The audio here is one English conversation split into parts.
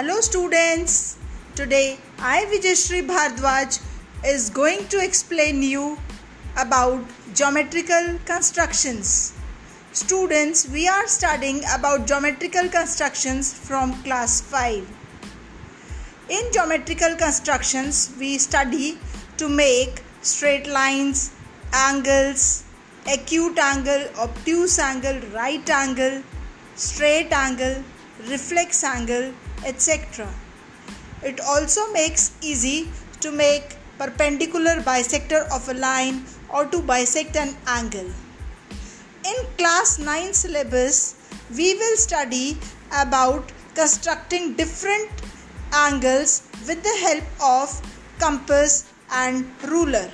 Hello students. Today I Vijayshri Bhardwaj is going to explain you about geometrical constructions. Students, we are studying about geometrical constructions from class 5. In geometrical constructions, we study to make straight lines, angles, acute angle, obtuse angle, right angle, straight angle, reflex angle, etc. It also makes easy to make perpendicular bisector of a line or to bisect an angle. In class 9 syllabus, we will study about constructing different angles with the help of compass and ruler.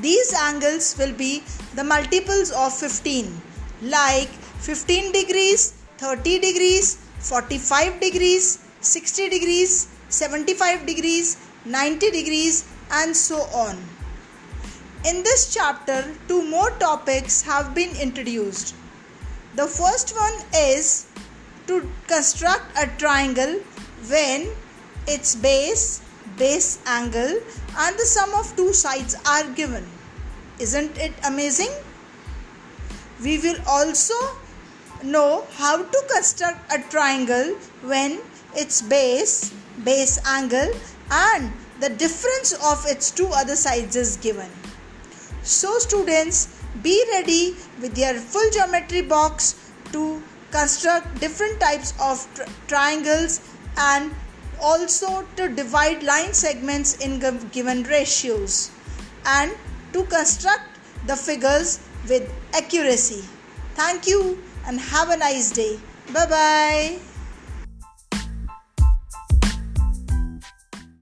These angles will be the multiples of 15 like 15 degrees, 30 degrees, 45 degrees, 60 degrees, 75 degrees, 90 degrees and so on. In this chapter, two more topics have been introduced. The first one is to construct a triangle when its base, base angle and the sum of two sides are given. Isn't it amazing? We will also know how to construct a triangle when its base, base angle and the difference of its two other sides is given. So students, be ready with your full geometry box to construct different types of tri- triangles and also to divide line segments in given ratios and to construct the figures with accuracy. Thank you and have a nice day. Bye bye.